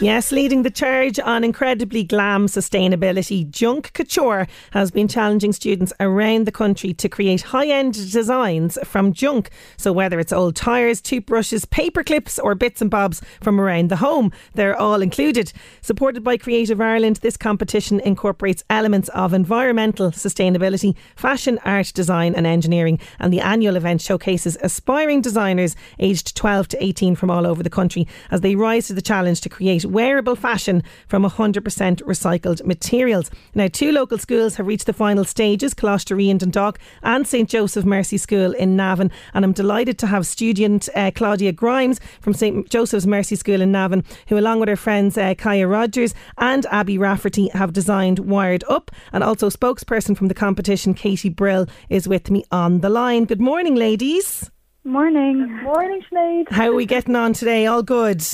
Yes, leading the charge on incredibly glam sustainability, Junk Kouture has been challenging students around the country to create high end designs from junk. So, whether it's old tyres, toothbrushes, paper clips, or bits and bobs from around the home, they're all included. Supported by Creative Ireland, this competition incorporates elements of environmental sustainability, fashion, art, design, and engineering. And the annual event showcases aspiring designers aged 12 to 18 from all over the country as they rise to the challenge to create wearable fashion from 100% recycled materials. Now, two local schools have reached the final stages Colostaree in Dundalk and St Joseph Mercy School in Navan. And I'm delighted to have student uh, Claudia Grimes from St Joseph's Mercy School in Navan, who, along with her friends uh, Kaya Rogers and Abby Rafferty, have designed Wired Up. And also, spokesperson from the competition, Katie Brill, is with me on the line. Good morning, ladies. Morning. Good morning, Sinead. How are we getting on today? All good?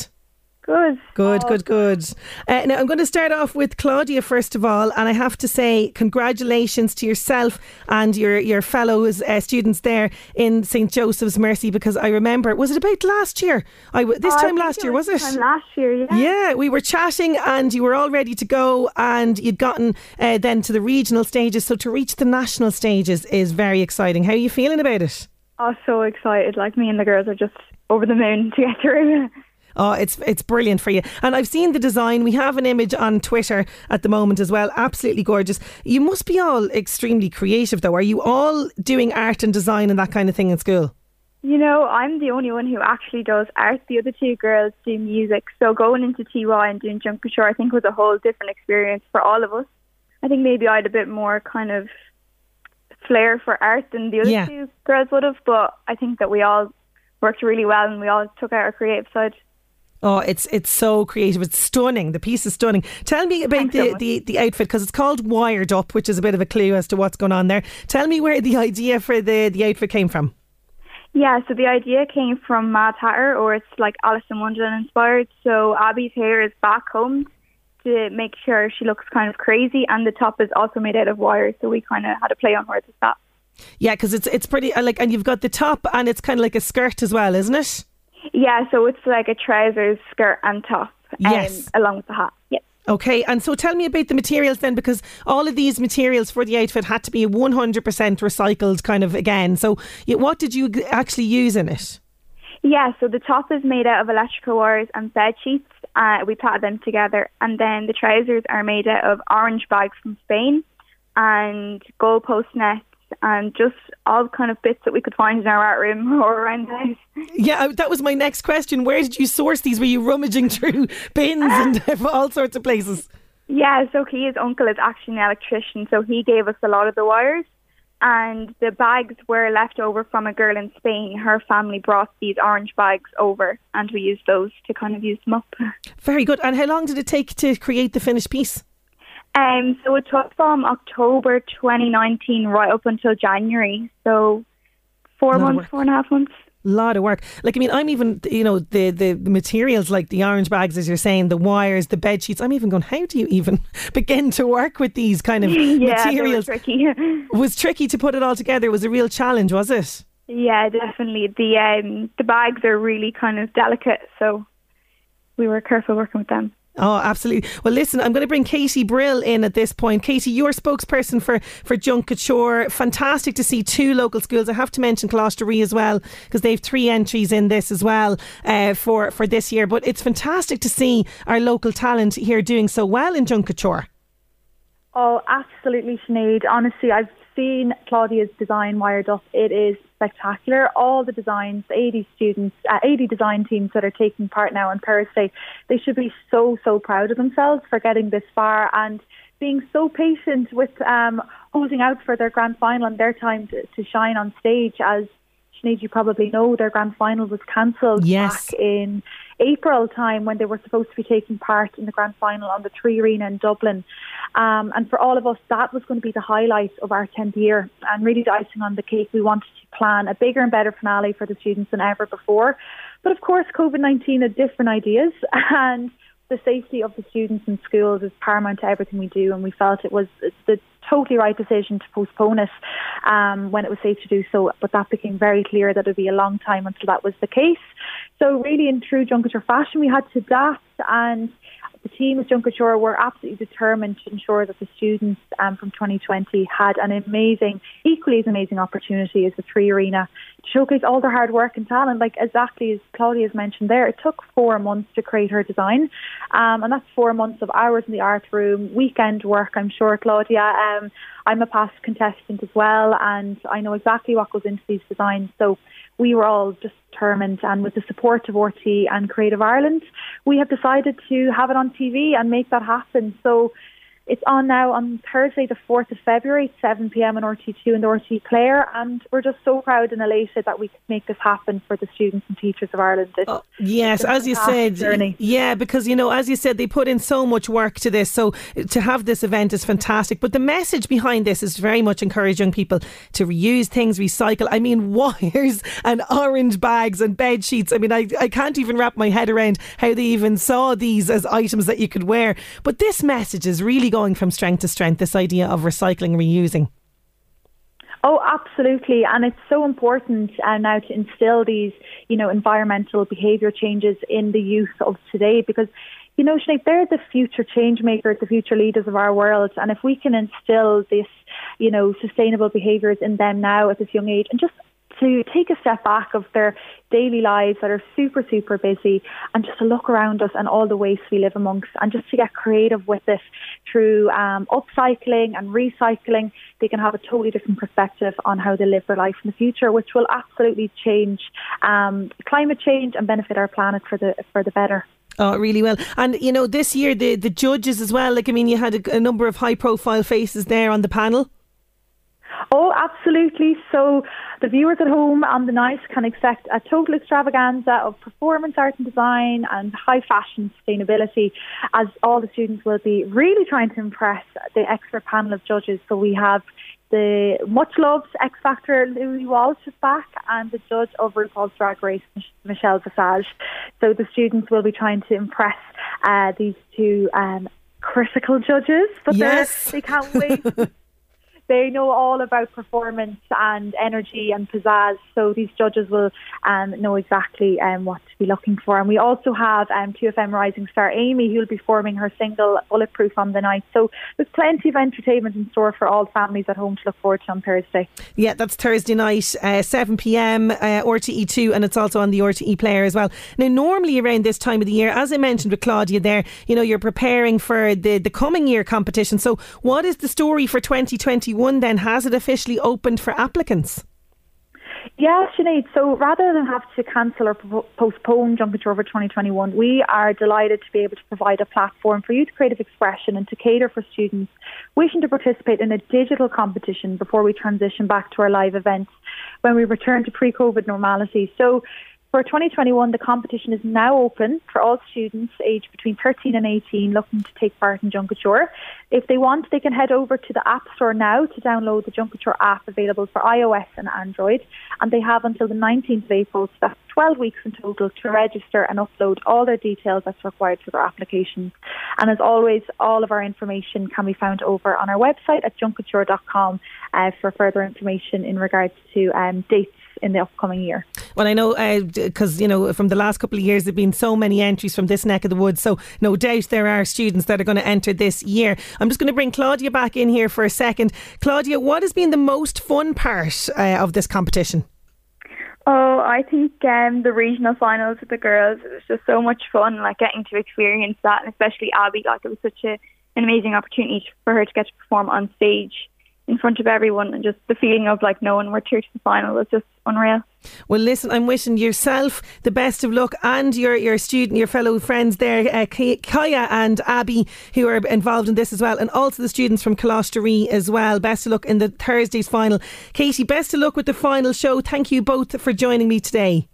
Good. Good, good, good. Uh, now, I'm going to start off with Claudia first of all, and I have to say congratulations to yourself and your your fellows uh, students there in St Joseph's Mercy because I remember was it about last year? I this Oh, time last year was was, it? last year, yeah. Yeah, we were chatting and you were all ready to go, and you'd gotten uh, then to the regional stages. So to reach the national stages is very exciting. How are you feeling about it? Oh, so excited. Like me and the girls are just over the moon to get through. Oh, it's it's brilliant for you. And I've seen the design. We have an image on Twitter at the moment as well. Absolutely gorgeous. You must be all extremely creative though. Are you all doing art and design and that kind of thing in school? You know, I'm the only one who actually does art. The other two girls do music. So going into TY and doing Junk Kouture, I think was a whole different experience for all of us. I think maybe I had a bit more kind of flair for art than the other Yeah. two girls would have, but I think that we all worked really well and we all took out our creative side. Oh, it's it's so creative. It's stunning. The piece is stunning. Tell me about Thanks the, the, the outfit because it's called Wired Up, which is a bit of a clue as to what's going on there. Tell me where the idea for the, the outfit came from. Yeah, so the idea came from Mad Hatter, or it's like Alice in Wonderland inspired. So Abby's hair is back combed to make sure she looks kind of crazy, and the top is also made out of wire. So we kind of had a play on words with that. Yeah, because it's it's pretty uh, like, and you've got the top, and it's kind of like a skirt as well, isn't it? Yeah, so it's like a trousers, skirt, and top, um, Yes. along with the hat. Yeah. Okay, and so tell me about the materials then, because all of these materials for the outfit had to be 100% recycled, kind of again. So, what did you actually use in it? Yeah, so the top is made out of electrical wires and bed sheets. Uh, we plaited them together, and then the trousers are made out of orange bags from Spain and goalpost nets and just all kind of bits that we could find in our art room or around the house. Yeah, uh, that was my next question. Where did you source these? Were you rummaging through bins and all sorts of places? Yeah, so his uncle is actually an electrician, so he gave us a lot of the wires. And the bags were left over from a girl in Spain. Her family brought these orange bags over, and we used those to kind of use them up. Very good. And how long did it take to create the finished piece? Um, so it took from October 2019 right up until January. So four months, four and a half months. A lot of work. Like I mean, I'm even you know the, the materials like the orange bags, as you're saying, the wires, the bed sheets. I'm even going. How do you even begin to work with these kind of yeah, materials? tricky. Was tricky to put it all together. It was a real challenge, was it? yeah, definitely. The um, the bags are really kind of delicate, so we were careful working with them. Oh, absolutely. Well, listen, I'm going to bring Katie Brill in at this point. Katie, you're spokesperson for, for Junk. Fantastic to see two local schools. I have to mention Colostaree as well because they have three entries in this as well uh, for, for this year. But it's fantastic to see our local talent here doing so well in Junk. Oh, absolutely, Sinead. Honestly, I've seen Claudia's design wired up. It is spectacular. All the designs, 80 students, uh, 80 design teams that are taking part now on Thursday, they should be so, so proud of themselves for getting this far and being so patient with um, hosing out for their grand final and their time to, to shine on stage as Sinead, you probably know their grand final was cancelled yes. back in April time when they were supposed to be taking part in the grand final on the Three Arena in Dublin. Um, and for all of us, that was going to be the highlight of our 10th year and really the icing on the cake. We wanted to plan a bigger and better finale for the students than ever before. But of course, COVID 19 had different ideas and the safety of the students in schools is paramount to everything we do, and we felt it was the totally right decision to postpone it um, when it was safe to do so. But that became very clear that it would be a long time until that was the case. So, really, in true Junk Kouture fashion, we had to adapt and the team at Junk Kouture were absolutely determined to ensure that the students um, from 2020 had an amazing, equally as amazing opportunity as the Three Arena showcase all their hard work and talent. Like exactly as Claudia has mentioned there, it took four months to create her design, um, and that's four months of hours in the art room, weekend work. I'm sure, Claudia. Um, I'm a past contestant as well, and I know exactly what goes into these designs. So we were all just determined, and with the support of RTÉ and Creative Ireland, we have decided to have it on TV and make that happen. So it's on now on Thursday, the 4th of February, 7 pm on RTÉ2 and RTÉ Player. And we're just so proud and elated that we could make this happen for the students and teachers of Ireland. Oh, yes, as you said. Journey. Yeah, because, you know, as you said, they put in so much work to this. So to have this event is fantastic. But the message behind this is very much encourage young people to reuse things, recycle. I mean, wires and orange bags and bed sheets. I mean, I, I can't even wrap my head around how they even saw these as items that you could wear. But this message is really going from strength to strength, this idea of recycling, reusing. Oh, absolutely. And it's so important uh, now to instill these, you know, environmental behaviour changes in the youth of today because, you know, Sinead, they're the future change makers, the future leaders of our world. And if we can instill this, you know, sustainable behaviours in them now at this young age and just to take a step back of their daily lives that are super, super busy and just to look around us and all the waste we live amongst and just to get creative with it through um, upcycling and recycling, they can have a totally different perspective on how they live their life in the future, which will absolutely change um, climate change and benefit our planet for the for the better. Oh, really well. And, you know, this year, the, the judges as well, like, I mean, you had a, a number of high profile faces there on the panel. Oh, absolutely. So the viewers at home on the night can expect a total extravaganza of performance art and design and high fashion sustainability as all the students will be really trying to impress the expert panel of judges. So we have the much loved X Factor Louis Walsh is back and the judge of RuPaul's Drag Race, Michelle Visage. So the students will be trying to impress uh, these two um, critical judges, but yes. they can't wait they know all about performance and energy and pizzazz. So these judges will um, know exactly um, what to be looking for. And we also have um, 2FM Rising Star Amy, who will be forming her single Bulletproof on the night. So there's plenty of entertainment in store for all families at home to look forward to on Thursday. Yeah, that's Thursday night, uh, 7 pm, uh, RTÉ2, and it's also on the RTÉ player as well. Now, normally around this time of the year, as I mentioned with Claudia there, you know, you're preparing for the, the coming year competition. So, what is the story for 2021 then? Has it officially opened for applicants? Yeah, Sinead. So rather than have to cancel or postpone Junk Kouture over 2021, we are delighted to be able to provide a platform for youth creative expression and to cater for students wishing to participate in a digital competition before we transition back to our live events when we return to pre-COVID normality. So for 2021, the competition is now open for all students aged between 13 and 18 looking to take part in Junk Kouture. If they want, they can head over to the App Store now to download the Junk Kouture app available for iOS and Android. And they have until the 19th of April, so that's 12 weeks in total, to register and upload all their details that's required for their applications. And as always, all of our information can be found over on our website at junkkouture.com uh, for further information in regards to um, dates in the upcoming year. Well, I know because uh, you know from the last couple of years there've been so many entries from this neck of the woods, so no doubt there are students that are going to enter this year. I'm just going to bring Claudia back in here for a second. Claudia, what has been the most fun part uh, of this competition? Oh, I think um, the regional finals with the girls it was just so much fun, like getting to experience that, and especially Abby, like it was such a, an amazing opportunity for her to get to perform on stage in front of everyone and just the feeling of like knowing we're through to the final was just unreal. Well, listen, I'm wishing yourself the best of luck and your, your student, your fellow friends there, uh, Kaya and Abby, who are involved in this as well, and also the students from Colossery as well. Best of luck in the Thursday's final. Katie, best of luck with the final show. Thank you both for joining me today.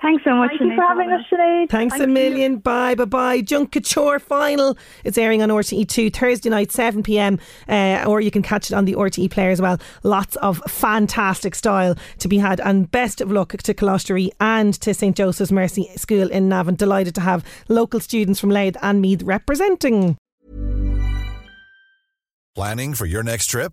Thanks so much. Thank you for having us today. Thanks Thank a million. You. Bye, bye, bye. Junk Kouture final. It's airing on RTE2 Thursday night, 7 pm, uh, or you can catch it on the RTE player as well. Lots of fantastic style to be had, and best of luck to Colossery and to St Joseph's Mercy School in Navan. Delighted to have local students from Louth and Meath representing. Planning for your next trip?